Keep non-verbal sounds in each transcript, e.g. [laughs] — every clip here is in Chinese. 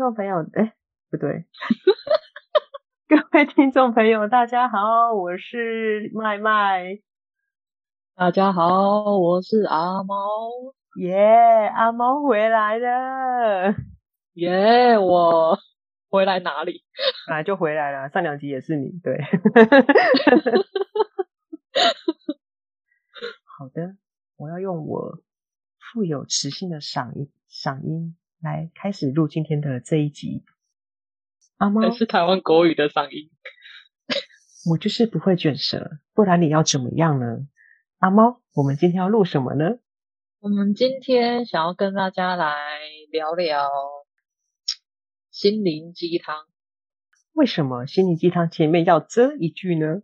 众朋友，哎，不对，[laughs] 各位听众朋友，大家好，我是麦麦。大家好，我是阿猫。耶，阿猫回来了。耶，我回来哪里？本来就回来了，上两集也是你，对。[laughs] 好的，我要用我富有磁性的嗓音，嗓音。来开始录今天的这一集。阿猫是台湾国语的嗓音，[laughs] 我就是不会卷舌，不然你要怎么样呢？阿猫，我们今天要录什么呢？我们今天想要跟大家来聊聊心灵鸡汤。为什么心灵鸡汤前面要这一句呢？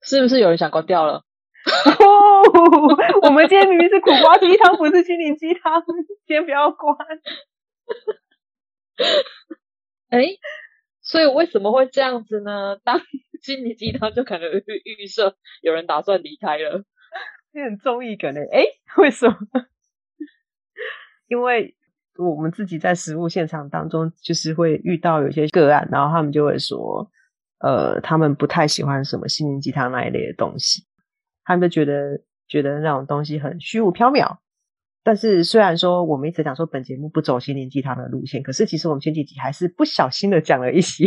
是不是有人想关掉了？[laughs] 我们今天明明是苦瓜鸡汤，不是心灵鸡汤，先不要关。[laughs] 哎、欸，所以为什么会这样子呢？当心灵鸡汤就可能预预设有人打算离开了，有点综艺感呢。哎、欸，为什么？[laughs] 因为我们自己在实物现场当中，就是会遇到有些个案，然后他们就会说，呃，他们不太喜欢什么心灵鸡汤那一类的东西。他们就觉得觉得那种东西很虚无缥缈，但是虽然说我们一直讲说本节目不走心灵鸡汤的路线，可是其实我们前几集还是不小心的讲了一些。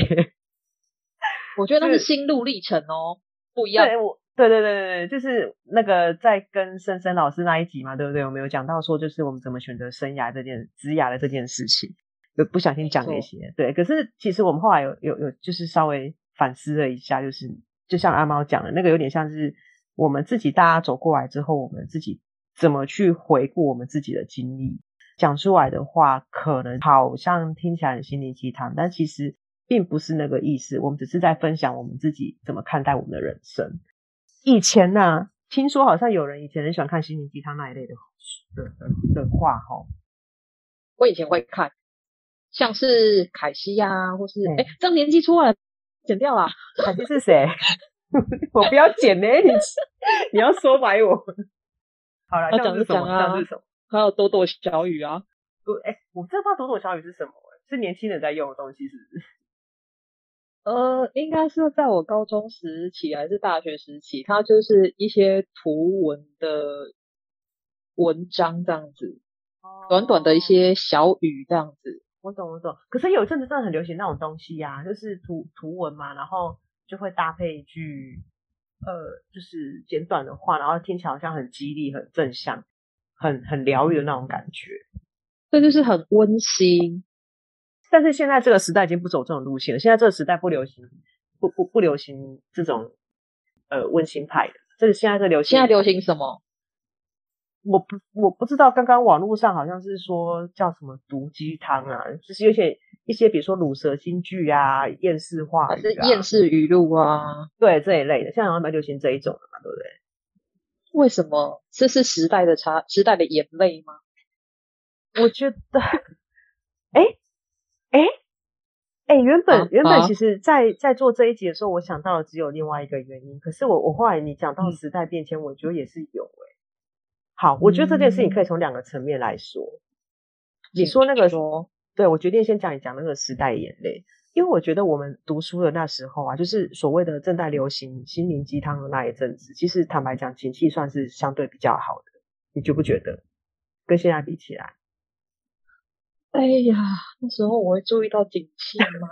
我觉得那 [laughs] 是心路历程哦，不一样。对，我对对对对对，就是那个在跟森森老师那一集嘛，对不对？我们有讲到说，就是我们怎么选择生涯这件职涯的这件事情，就不小心讲了一些。对，可是其实我们后来有有有就是稍微反思了一下，就是就像阿猫讲的那个，有点像是。我们自己大家走过来之后，我们自己怎么去回顾我们自己的经历，讲出来的话，可能好像听起来很心灵鸡汤，但其实并不是那个意思。我们只是在分享我们自己怎么看待我们的人生。以前呢、啊，听说好像有人以前很喜欢看心灵鸡汤那一类的的的的话，哈。我以前会看，像是凯西呀、啊，或是哎，这样年纪出来了，剪掉了。凯西是谁？[laughs] 我不要剪呢、欸，你你要说白我。[laughs] 好了，讲是什么？讲是什么？还有朵朵小雨啊。对，哎，我真不知道朵朵小雨是什么、欸，是年轻人在用的东西，是不是？呃，应该是在我高中时期还是大学时期，它就是一些图文的文章这样子，哦、短短的一些小语这样子。我懂，我懂。可是有一阵子真的很流行那种东西呀、啊，就是图图文嘛，然后。就会搭配一句，呃，就是简短的话，然后听起来好像很激励、很正向、很很疗愈的那种感觉。这就是很温馨。但是现在这个时代已经不走这种路线了，现在这个时代不流行，不不不流行这种呃温馨派的。这个现在在流行，现在流行什么？我不我不知道，刚刚网络上好像是说叫什么毒鸡汤啊，就是有些一些比如说鲁蛇金句啊、厌世话啊，是厌世语录啊，对这一类的，现在好像蛮流行这一种的嘛，对不对？为什么？这是时代的差，时代的眼泪吗？[laughs] 我觉得，哎哎哎，原本、啊、原本其实在，在在做这一集的时候，我想到了只有另外一个原因，可是我我后来你讲到时代变迁，嗯、我觉得也是有哎、欸好，我觉得这件事情可以从两个层面来说。嗯、你说那个说，对，我决定先讲一讲那个时代眼泪，因为我觉得我们读书的那时候啊，就是所谓的正在流行心灵鸡汤的那一阵子，其实坦白讲，景气算是相对比较好的，你觉不觉得？跟现在比起来，哎呀，那时候我会注意到景气吗？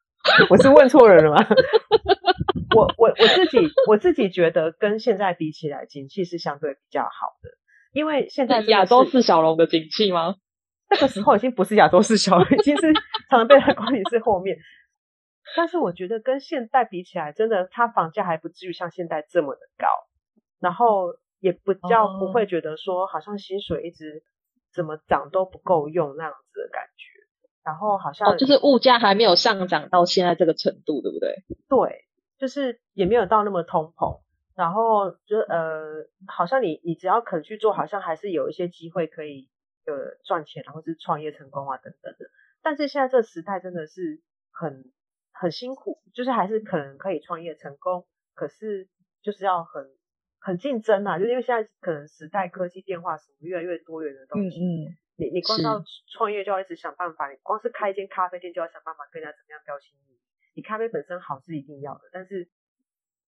[laughs] 我是问错人了吗？[laughs] 我我我自己我自己觉得跟现在比起来，景气是相对比较好的。因为现在亚洲四小龙的景气吗？[laughs] 那个时候已经不是亚洲四小龙，已经是 [laughs] 常常被人管理是后面。但是我觉得跟现代比起来，真的，它房价还不至于像现在这么的高，然后也不叫不会觉得说好像薪水一直怎么涨都不够用那样子的感觉。然后好像、哦、就是物价还没有上涨到现在这个程度，对不对？对，就是也没有到那么通膨。然后就呃，好像你你只要肯去做，好像还是有一些机会可以呃赚钱，然后是创业成功啊等等的。但是现在这个时代真的是很很辛苦，就是还是可能可以创业成功，可是就是要很很竞争啊，就是因为现在可能时代科技变化什么越来越多元的东西，嗯嗯，你你光要创业就要一直想办法，你光是开一间咖啡店就要想办法跟人家怎么样标新立异。你咖啡本身好是一定要的，但是。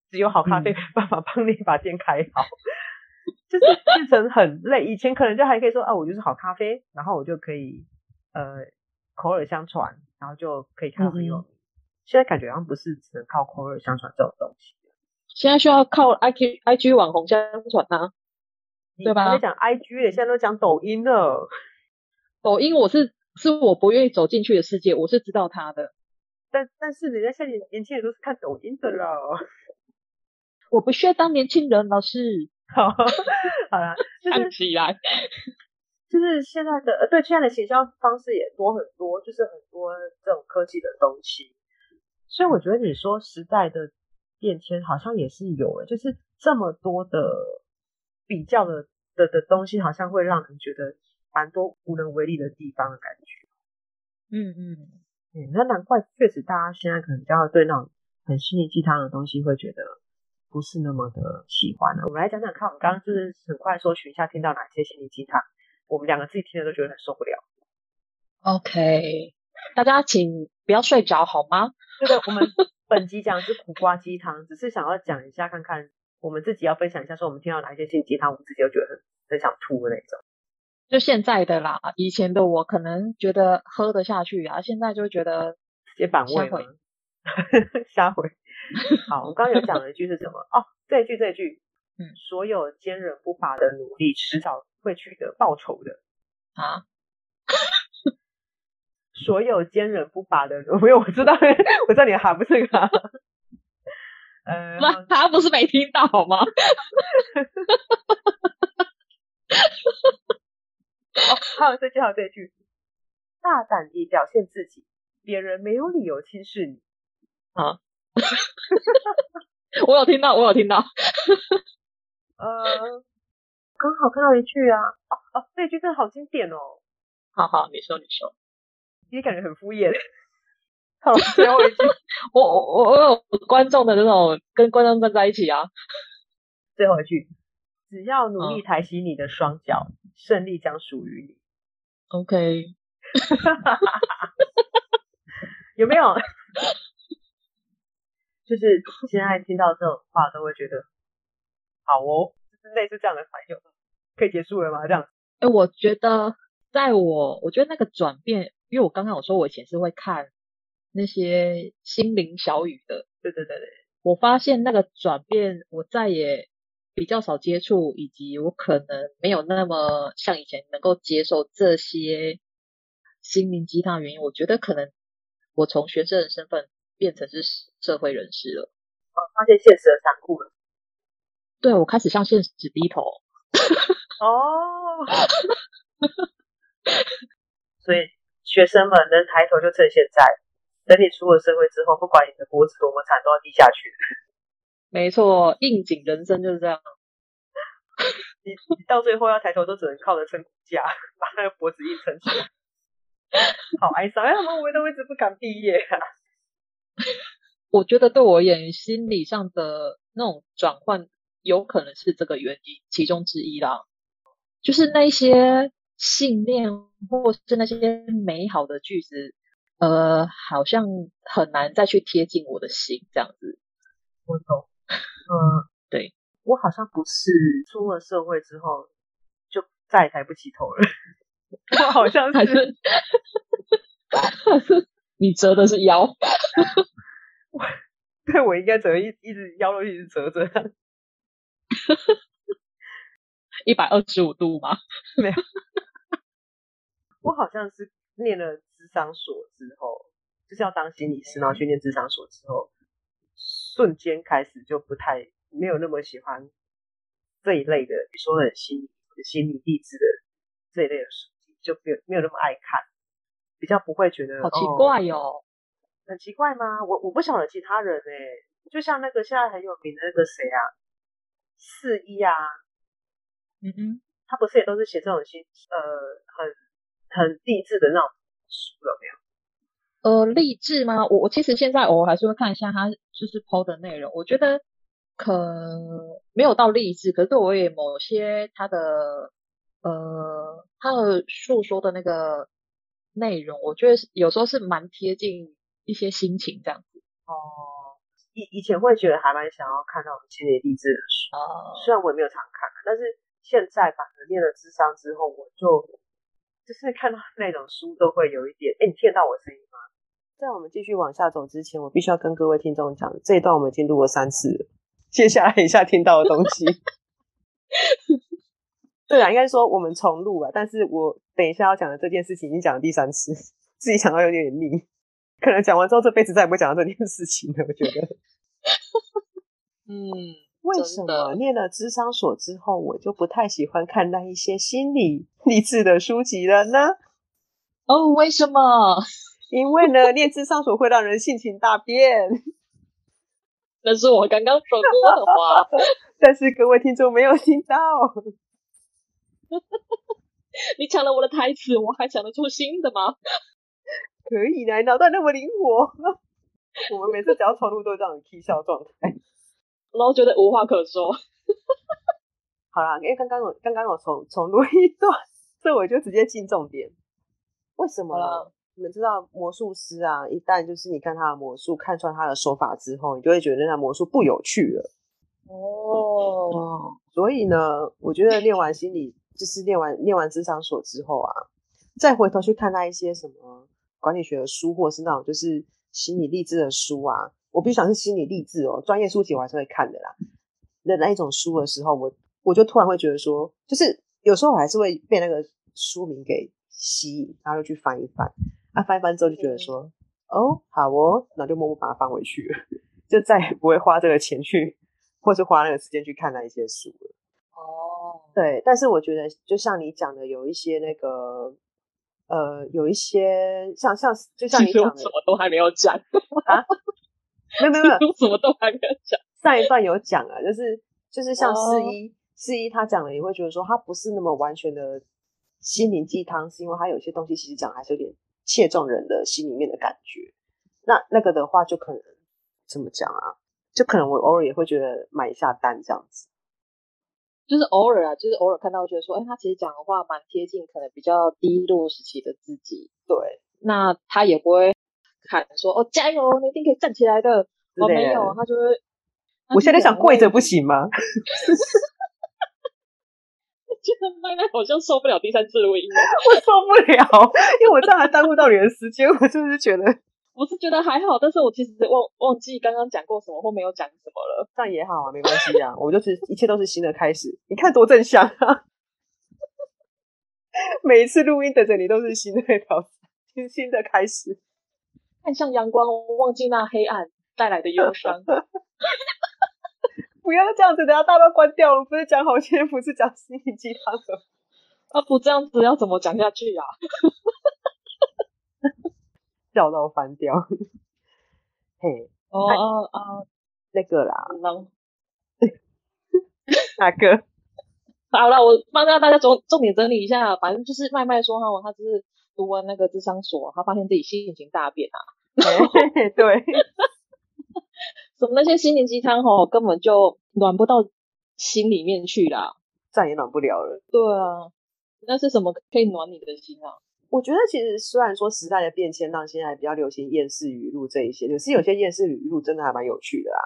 只有好咖啡没 [laughs] 办法帮你把店开好，嗯、就是变成很累。以前可能就还可以说啊，我就是好咖啡，然后我就可以呃口耳相传，然后就可以看到很有名。嗯、现在感觉好像不是只能靠口耳相传这种东西，现在需要靠 I G I G 网红相传啊，对吧？你在讲 I G 现在都讲抖音了。[laughs] 抖音我是是我不愿意走进去的世界，我是知道它的，但但是人家现在年轻人都是看抖音的了。我不需要当年轻人，老师。好，好啦，[laughs] 就是起来，就是现在的呃，对，现在的行销方式也多很多，就是很多这种科技的东西。所以我觉得你说时代的变迁好像也是有诶，就是这么多的比较的的的东西，好像会让人觉得蛮多无能为力的地方的感觉。嗯嗯嗯，那难怪确实大家现在可能比较对那种很心灵鸡汤的东西会觉得。不是那么的喜欢了。我们来讲讲看，我们刚刚就是很快搜寻一下，听到哪些心灵鸡汤，我们两个自己听了都觉得很受不了。OK，大家请不要睡着好吗？对对，我们本集讲的是苦瓜鸡汤，只是想要讲一下，看看我们自己要分享一下，说我们听到哪一些心灵鸡汤，我们自己都觉得很很想吐的那种。就现在的啦，以前的我可能觉得喝得下去啊，现在就觉得直接反胃了，[laughs] 下回。好，我刚刚有讲了一句是什么？哦，这一句，这一句，嗯，所有坚韧不拔的努力，迟早会取得报酬的啊。[laughs] 所有坚韧不拔的，[laughs] 没有，我知道，我知道你的哈不是哈。呃，那他不是没听到好吗？哦，还有这句，还有这句，大胆地表现自己，别人没有理由轻视你啊。[laughs] 我有听到，我有听到。[laughs] 呃，刚好看到一句啊，哦哦，这句真的好经典哦。好好，你说，你说。你感觉很敷衍。[laughs] 好，最后一句，我我我有观众的那种跟观众站在一起啊。最后一句，只要努力抬起你的双脚，嗯、胜利将属于你。OK。有没有？就是现在听到这种话，都会觉得好哦，就是类似这样的反应，可以结束了吗？这样？哎、欸，我觉得，在我，我觉得那个转变，因为我刚刚我说，我以前是会看那些心灵小语的，对对对对，我发现那个转变，我再也比较少接触，以及我可能没有那么像以前能够接受这些心灵鸡汤的原因，我觉得可能我从学生的身份。变成是社会人士了，哦，发现现实的残酷了。对，我开始向现实低头。哦，所以学生们能抬头就趁现在，等你出了社会之后，不管你的脖子多么惨，都要低下去。[laughs] 没错，应景人生就是这样。[laughs] 你你到最后要抬头，都只能靠着撑骨架，把那个脖子硬撑起来。[laughs] 好哀伤，为什么我都一直不敢毕业啊？我觉得对我而言，心理上的那种转换，有可能是这个原因其中之一啦。就是那些信念，或是那些美好的句子，呃，好像很难再去贴近我的心，这样子。我懂。嗯，[laughs] 对，我好像不是出了社会之后就再也抬不起头了。[laughs] 我好像是。[laughs] 还是你折的是腰，我 [laughs] 对我应该折一一直腰都一直折着，[laughs] 一百二十五度吗？[laughs] 没有，我好像是念了智商所之后，就是要当心理师，然后去念智商所之后，瞬间开始就不太没有那么喜欢这一类的，你说很心理心理励志的这一类的书籍，就没有没有那么爱看。比较不会觉得好奇怪哟、哦，很奇怪吗？我我不晓得其他人哎、欸，就像那个现在很有名的那个谁啊，四一啊，嗯嗯，他不是也都是写这种心呃很很励志的那种书有没有？呃，励志吗？我我其实现在偶尔还是会看一下他就是 PO 的内容，我觉得可没有到励志，可是对我也某些他的呃他的诉说的那个内容，我觉得有时候是蛮贴近一些心情这样子。哦，以以前会觉得还蛮想要看到心理励志的书，哦，虽然我也没有常看，但是现在反正练了智商之后，我就就是看到那种书都会有一点，哎，你听得到我声音吗？在我们继续往下走之前，我必须要跟各位听众讲，这一段我们已经录了三次了。接下来一下听到的东西，[laughs] 对啊，应该说我们重录了。但是我等一下要讲的这件事情已经讲了第三次，自己讲到有点腻，可能讲完之后这辈子再也不会讲到这件事情了。我觉得，[laughs] 嗯，为什么念了智商所之后，我就不太喜欢看那一些心理励志的书籍了呢？哦，为什么？因为呢，念智商所会让人性情大变，那是我刚刚说过的话，[laughs] 但是各位听众没有听到。[laughs] 你抢了我的台词，我还想得出新的吗？可以的，脑袋那么灵活。[laughs] 我们每次只要重录都是这样的气笑状态，然后觉得无话可说。好啦，因为刚刚我刚刚我重重录一段，所以我就直接进重点。为什么呢？你们知道魔术师啊，一旦就是你看他的魔术，看穿他的手法之后，你就会觉得那魔术不有趣了。哦、oh.，所以呢，我觉得练完心理，就是练完练完智商所之后啊，再回头去看那一些什么管理学的书，或是那种就是心理励志的书啊，我必须讲是心理励志哦，专业书籍我还是会看的啦。那那一种书的时候，我我就突然会觉得说，就是有时候我还是会被那个书名给吸引，然后就去翻一翻。他、啊、翻一翻之后就觉得说，嗯、哦，好哦，那就默默把它放回去了，[laughs] 就再也不会花这个钱去，或是花那个时间去看那一些书了。哦，对，但是我觉得就像你讲的，有一些那个，呃，有一些像像，就像你讲的，什么都还没有讲啊，没有没有没有，[laughs] 什么都还没有讲。上一段有讲啊，就是就是像四一四一他讲的，你会觉得说他不是那么完全的心灵鸡汤，是因为他有些东西其实讲还是有点。切中人的心里面的感觉，那那个的话就可能怎么讲啊？就可能我偶尔也会觉得买一下单这样子，就是偶尔啊，就是偶尔看到觉得说，哎、欸，他其实讲的话蛮贴近，可能比较低落时期的自己。对，那他也不会喊说，哦，加油，你一定可以站起来的。我没有，他就会。我现在想跪着不行吗？觉得麦麦好像受不了第三次录音了，[laughs] 我受不了，因为我这样还耽误到你的时间。我就是觉得，我是觉得还好，但是我其实忘忘记刚刚讲过什么或没有讲什么了。这样也好啊，没关系啊，[laughs] 我就是一切都是新的开始。你看多正向啊！[laughs] 每一次录音等着你都是新的一条新新的开始，看向阳光，忘记那黑暗带来的忧伤。[laughs] 不要这样子，等下大家关掉了。不是讲好些，不是讲心灵鸡汤的。啊，不这样子要怎么讲下去啊？笑到翻掉。嘿，哦哦哦，那个啦，能哪个？[laughs] 好了，我帮大家重重点整理一下。反正就是麦麦说哈，他就是读完那个智商所，他发现自己心情大变啊。对。[laughs] 什么那些心灵鸡汤吼，根本就暖不到心里面去啦，再也暖不了了。对啊，那是什么可以暖你的心啊？我觉得其实虽然说时代的变迁让现在比较流行厌世语录这一些，可是有些厌世语录真的还蛮有趣的啊。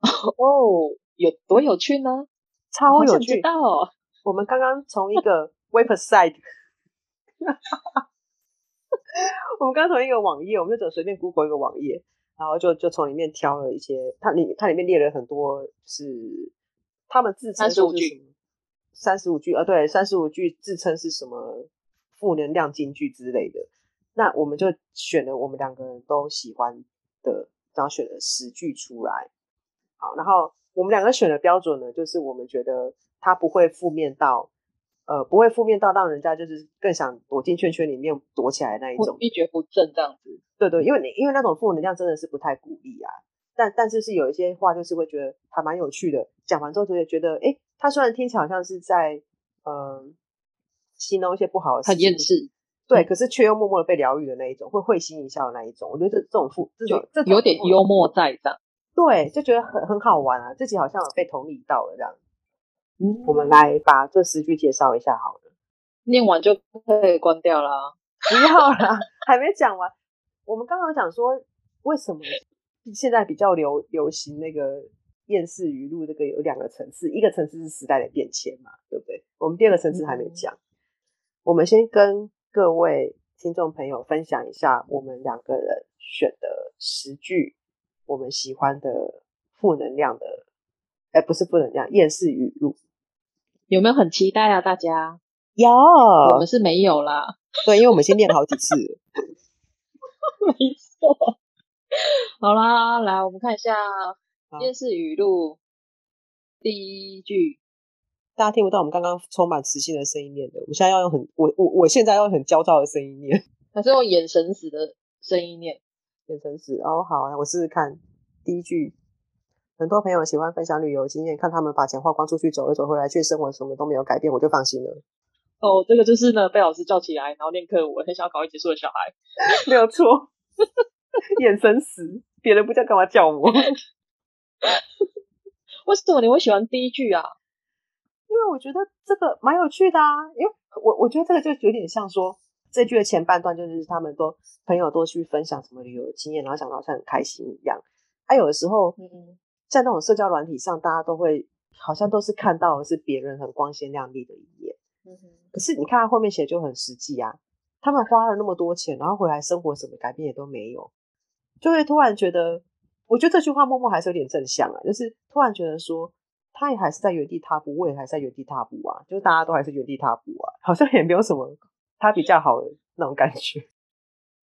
[laughs] 哦，有多有趣呢？超有趣！知道哦。我们刚刚从一个 website，[laughs] 我们刚刚从一个网页，我们就走随便 Google 一个网页。然后就就从里面挑了一些，它里它里面列了很多，是他们自称是什么三十五句，三十五句啊，对，三十五句自称是什么负能量金句之类的。那我们就选了我们两个人都喜欢的，然后选了十句出来。好，然后我们两个选的标准呢，就是我们觉得它不会负面到，呃不会负面到让人家就是更想躲进圈圈里面躲起来那一种，一蹶不振这样子。对对，因为你因为那种负能量真的是不太鼓励啊。但但是是有一些话就是会觉得还蛮有趣的，讲完之后就会觉得，哎，他虽然听起来好像是在呃形容一些不好的事情，很厌世，对，可是却又默默的被疗愈的那一种，会会心一笑的那一种。我觉得这这种负这种这有点幽默在这样。对，就觉得很很好玩啊，自己好像有被同理到了这样。嗯，我们来把这十句介绍一下好了，念完就可以关掉了。不要啦，[laughs] 还没讲完。我们刚刚讲说，为什么现在比较流流行那个厌世语录？这个有两个层次，一个层次是时代的变迁嘛，对不对？我们第二个层次还没讲。嗯、我们先跟各位听众朋友分享一下，我们两个人选的十句。我们喜欢的负能量的，哎，不是负能量，厌世语录，有没有很期待啊？大家有，我们是没有啦。对，因为我们先练了好几次。[laughs] 没错。好啦，来，我们看一下厌世语录第一句。大家听不到我们刚刚充满磁性的声音念的，我现在要用很，我我我现在要用很焦躁的声音念，[laughs] 还是用眼神死的声音念？眼神死哦，好啊，我试试看。第一句，很多朋友喜欢分享旅游经验，看他们把钱花光出去走一走回来，却生活什么都没有改变，我就放心了。哦，这个就是呢，被老师叫起来，然后念课文，很想要搞一结束的小孩，[laughs] 没有错。[laughs] 眼神死，别人不叫干嘛叫我？为什么你会喜欢第一句啊？因为我觉得这个蛮有趣的啊，因为我我觉得这个就有点像说。这句的前半段就是他们都朋友多去分享什么旅游经验，然后讲到好像很开心一样。还、啊、有的时候，嗯，在那种社交软体上，大家都会好像都是看到的是别人很光鲜亮丽的一面。嗯哼。可是你看他后面写就很实际啊，他们花了那么多钱，然后回来生活什么改变也都没有，就会突然觉得，我觉得这句话默默还是有点正向啊，就是突然觉得说，他也还是在原地踏步，我也还是在原地踏步啊，就是大家都还是原地踏步啊，[laughs] 好像也没有什么。他比较好的那种感觉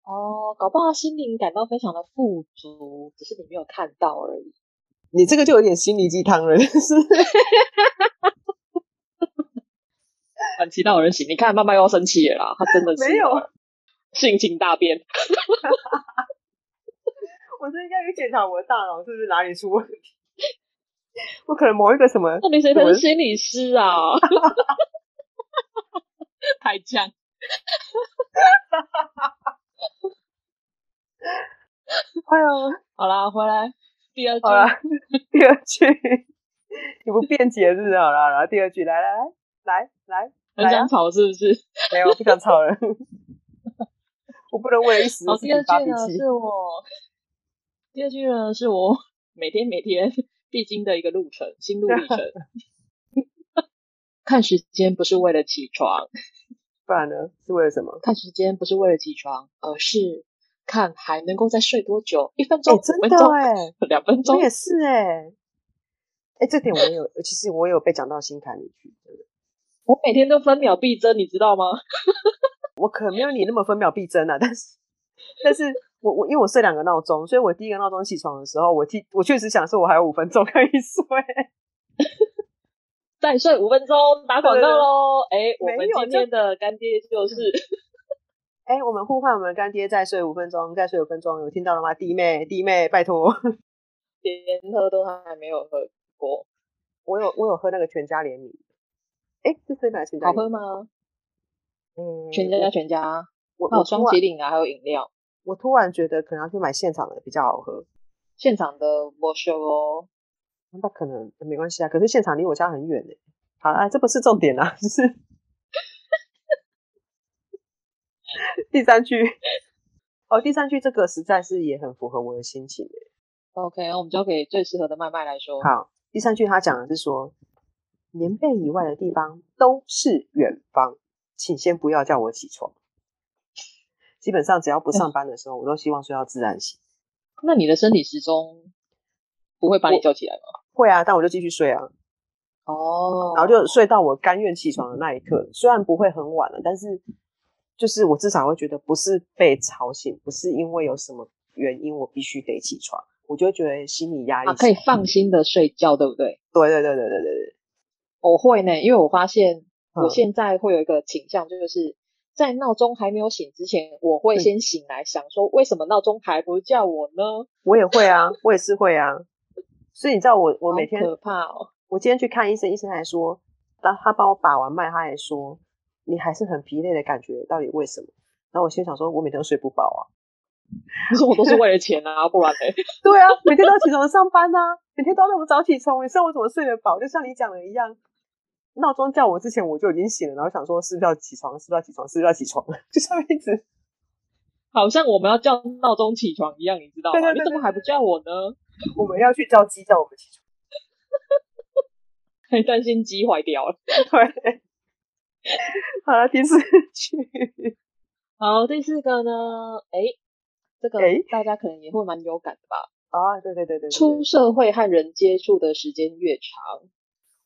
哦，搞不好心灵感到非常的富足，只是你没有看到而已。你这个就有点心灵鸡汤了，是？很期待有人醒，你看妈妈又要生气了啦，他真的是没有性情大变。[laughs] 我是应该去检查我的大脑是不是哪里出问题？[laughs] 我可能某一个什么？那你谁才是心理师啊？[laughs] 太强。[laughs] 哎呦，好啦，回来第二句，好啦，第二句，你不辩解是好啦，然后第二句，来来来来来，很想吵是不是？没有，不想吵了。我不能为了一时第二句呢是我，第二句呢是我每天每天必经的一个路程，心路 [laughs] 历程。看时间不是为了起床。[laughs] 不然呢？是为了什么？看时间不是为了起床，而是看还能够再睡多久。一分钟、欸、真的五分钟、[laughs] 两分钟，我也是哎、欸。哎、欸，这点我也有，其实我也有被讲到心坎里去。我每天都分秒必争，你知道吗？我可没有你那么分秒必争啊！但是，但是我我因为我设两个闹钟，所以我第一个闹钟起床的时候，我听我确实想说，我还有五分钟可以睡。[laughs] 再睡五分钟，打广告喽！哎，我们今天的干爹就是，[laughs] 哎，我们呼唤我们干爹再睡五分钟，再睡五分钟，有听到了吗？弟妹，弟妹，拜托，[laughs] 连喝都还没有喝过，我有我有喝那个全家联名，哎，这是哪全家？好喝吗？嗯，全家全家，我还有双麒麟啊，还有饮料。我突然觉得可能要去买现场的比较好喝，现场的我修哦。那可能没关系啊，可是现场离我家很远呢。好啊，这不是重点啊，就是 [laughs] 第三句哦，第三句这个实在是也很符合我的心情。OK，那我们交给最适合的麦麦来说。好，第三句他讲的是说，棉被以外的地方都是远方，请先不要叫我起床。基本上只要不上班的时候，我都希望睡到自然醒。那你的身体时钟不会把你叫起来吗？会啊，但我就继续睡啊。哦，然后就睡到我甘愿起床的那一刻，虽然不会很晚了，但是就是我至少会觉得不是被吵醒，不是因为有什么原因我必须得起床，我就会觉得心理压力、啊、可以放心的睡觉，对不对？对对对对对对对，我会呢，因为我发现我现在会有一个倾向，就是在闹钟还没有醒之前，我会先醒来，想说为什么闹钟还不叫我呢？我也会啊，我也是会啊。所以你知道我我每天可怕哦。我今天去看医生，医生还说，当他帮我把完脉，他还说你还是很疲累的感觉，到底为什么？然后我心想说，我每天都睡不饱啊。可是我都是为了钱啊，不然呢？[laughs] 对啊，每天都要起床上班啊，每天都要那么早起床，你说我怎么睡得饱？就像你讲的一样，闹钟叫我之前我就已经醒了，然后想说是不是要起床，是不是要起床，是不是要起床？就这样一直，[laughs] 好像我们要叫闹钟起床一样，你知道吗？对对对对，你怎么还不叫我呢？[laughs] 我们要去叫鸡叫我们起床，[laughs] 还担心鸡坏掉了。对，好了，第四句，好，第四个呢？哎。这个大家可能也会蛮有感的吧？啊，对对对对，对，出社会和人接触的时间越长，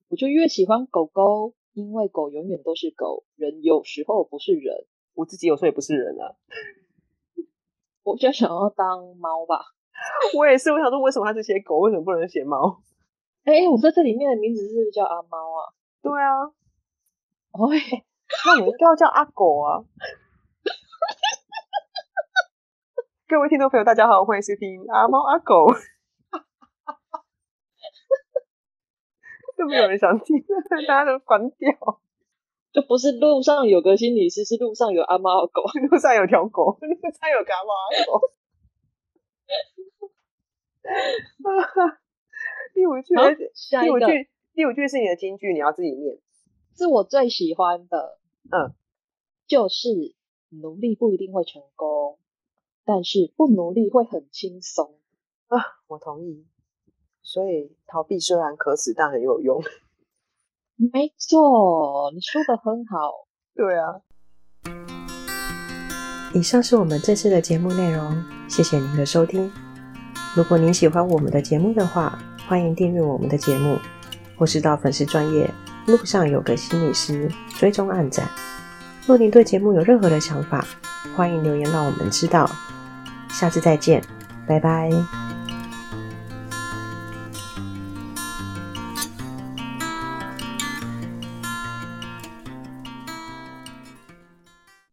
我就越喜欢狗狗，因为狗永远都是狗，人有时候不是人，我自己有时候也不是人啊。[laughs] 我就想要当猫吧。[laughs] 我也是，我想说，为什么他是写狗，为什么不能写猫？[laughs] 哎，我在这里面的名字是不是叫阿猫啊？对啊。哎，那我应该要叫阿狗啊。各位听众朋友，大家好，欢迎收听阿猫阿狗。都没有人想听，[laughs] 大家都关掉。就不是路上有个心理师，是路上有阿猫阿狗，[laughs] 路上有条狗，路上有个阿猫阿狗。[laughs] 第五句，第五句，第五句是你的金句，你要自己念。是我最喜欢的，嗯，就是努力不一定会成功。但是不努力会很轻松啊！我同意。所以逃避虽然可耻，但很有用。[laughs] 没错，你说的很好。对啊。以上是我们这次的节目内容，谢谢您的收听。如果您喜欢我们的节目的话，欢迎订阅我们的节目，或是到粉丝专业路上有个心理师追踪暗赞。若您对节目有任何的想法，欢迎留言让我们知道。下次再见，拜拜。